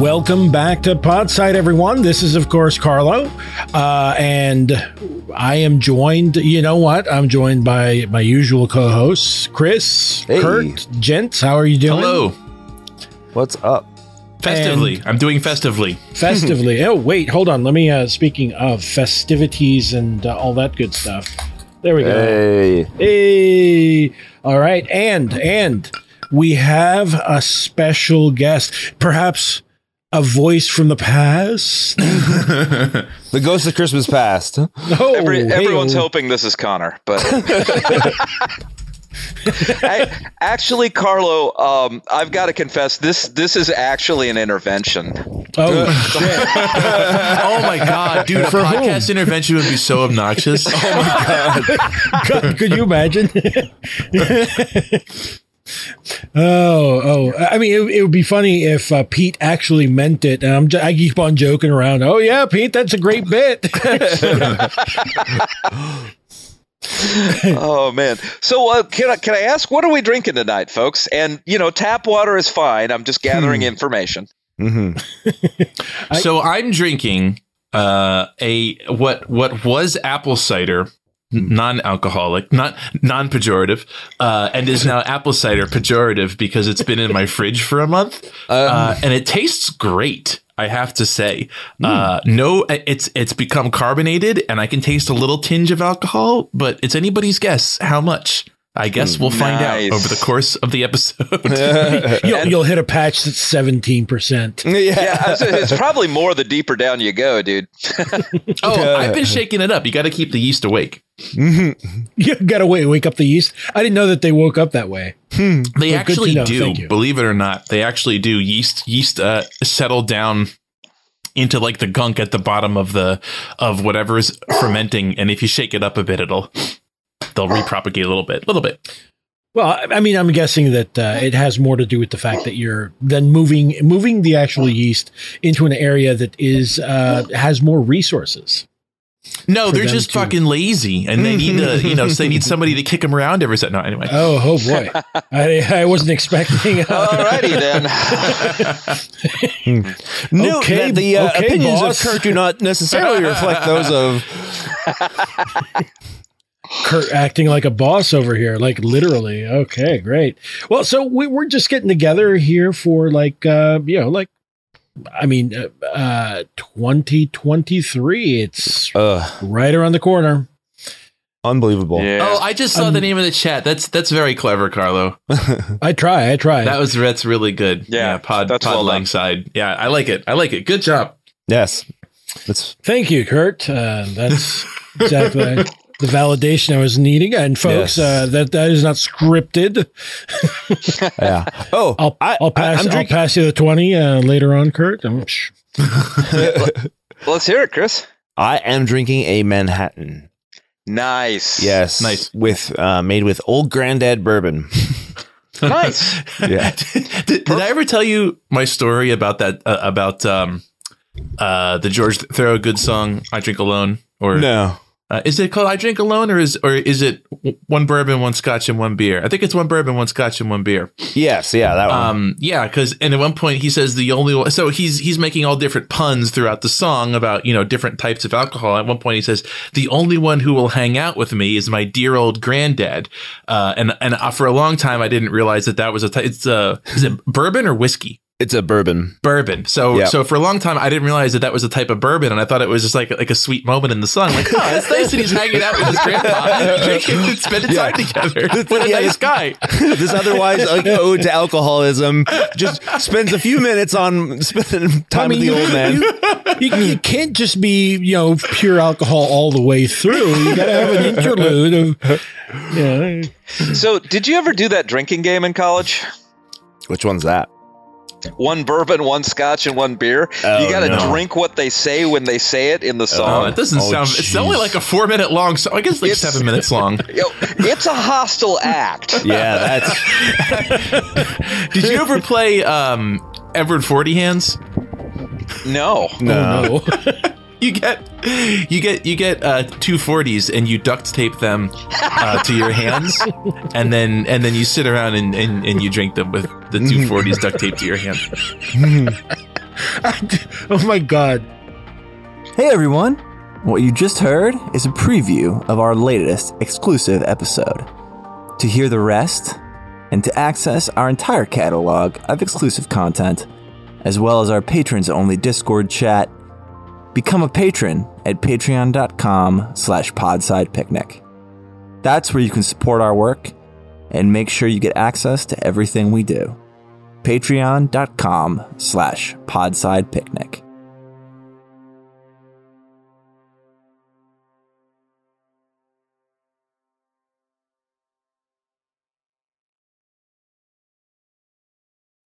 Welcome back to Podside, everyone. This is, of course, Carlo, uh, and I am joined. You know what? I'm joined by my usual co-hosts, Chris, Hey. Kurt, gents. How are you doing? Hello. What's up? Festively. I'm doing festively. Festively. oh, wait, hold on. Let me. Uh, speaking of festivities and uh, all that good stuff. There we go. Hey. Hey. All right, and and we have a special guest, perhaps a voice from the past. The ghost of Christmas past. Oh, Every, everyone's hey-o. hoping this is Connor, but I, actually, Carlo, um, I've got to confess this this is actually an intervention. Oh, shit. oh my god, dude! A For whom? podcast intervention would be so obnoxious. Oh my god! god, could you imagine? Oh, oh! I mean, it, it would be funny if uh, Pete actually meant it. And I'm, j- I keep on joking around. Oh yeah, Pete, that's a great bit. Oh man! So uh, can I can I ask what are we drinking tonight, folks? And you know, tap water is fine. I'm just gathering information. hmm so I'm drinking uh, a what what was apple cider, n- non-alcoholic, not non-pejorative, uh, and is now apple cider pejorative because it's been in my fridge for a month, uh, and it tastes great. I have to say, uh, no, it's it's become carbonated, and I can taste a little tinge of alcohol, but it's anybody's guess how much. I guess we'll find Nice. out over the course of the episode. you'll, you'll hit a patch that's seventeen percent. Yeah. Yeah, it's, it's probably more the deeper down you go, dude. oh, I've been shaking it up. You got to keep the yeast awake. You gotta wait, wake up the yeast. I didn't know that they woke up that way. They Well, actually do, you. believe it or not. They actually do. Yeast yeast uh, settle down into like the gunk at the bottom of the of whatever is fermenting, and if you shake it up a bit, it'll they'll repropagate a little bit, a little bit. Well, I- I mean, I'm guessing that uh, it has more to do with the fact that you're then moving moving the actual yeast into an area that is uh, has more resources. No, they're just to- fucking lazy, and they need to, you know, so they need somebody to kick them around every set. No, anyway. Oh, oh boy, I, I wasn't expecting. Uh, Alrighty then. No, Okay, that the uh, okay, opinions boss. of Kurt do not necessarily reflect those of. Kurt acting like a boss over here, like literally. Okay, great. Well, so we, we're just getting together here for like, uh, you know, like, I mean, uh, uh, 2023. It's Uh, right around the corner. unbelievable. Oh, I just saw Um, the name of the chat. That's that's very clever, Carlo. I try, I try. That was that's really good. Yeah, pod that's pod well lang side. Yeah, I like it. I like it. Good job. Yes. It's Thank you, Kurt. Uh, that's exactly the validation I was needing. And folks, Yes. uh, that that is not scripted. yeah. Oh, I'll I, I'll pass I'm I'll pass you the twenty uh, later on, Kurt. Sh- Let's hear it, Chris. I am drinking a Manhattan. Nice. Yes. Nice. With uh, made with Old Grand-Dad bourbon. Nice. Yeah. did, did I ever tell you my story about that uh, about um uh the George Thorogood song "I Drink Alone"? Or No. Uh, is it called "I Drink Alone" or is or is it one bourbon, one scotch, and one beer? I think it's one bourbon, one scotch, and one beer. Yes. Yeah. That one. Um, yeah, because and at one point he says the only one. So he's he's making all different puns throughout the song about you know different types of alcohol. At one point he says the only one who will hang out with me is my dear old granddad. Uh, and and uh, for a long time I didn't realize that that was a type. It's uh, is it bourbon or whiskey? It's a bourbon. Bourbon. So Yeah. so for a long time I didn't realize that that was a type of bourbon, and I thought it was just like like a sweet moment in the sun. Like, oh, it's nice that he's hanging out with his grandpa, drinking and spending Yeah. time together. What a Yeah, nice guy. this otherwise like ode to alcoholism just spends a few minutes on spending time with the old man. You, you can't just be, you know, pure alcohol all the way through. You got to have an interlude of, yeah. So, did you ever do that drinking game in college? Which one's that? One bourbon, one scotch, and one beer. Oh, you got to no. drink what they say when they say it in the Oh, song. it doesn't Oh, sound. It's only like a four minute long. So I guess like It's- seven minutes long. Yo, it's a hostile act. Yeah, that's Did you ever play um, Edward Forty Hands? No. no. Oh, no. You get you get you get uh, two forties and you duct tape them uh, to your hands, and then and then you sit around and, and, and you drink them with the two forties duct taped to your hand. oh my god. Hey everyone! What you just heard is a preview of our latest exclusive episode. To hear the rest, and to access our entire catalog of exclusive content, as well as our patrons only Discord chat, become a patron at patreon.com slash podsidepicnic. That's where you can support our work and make sure you get access to everything we do. Patreon.com slash podsidepicnic.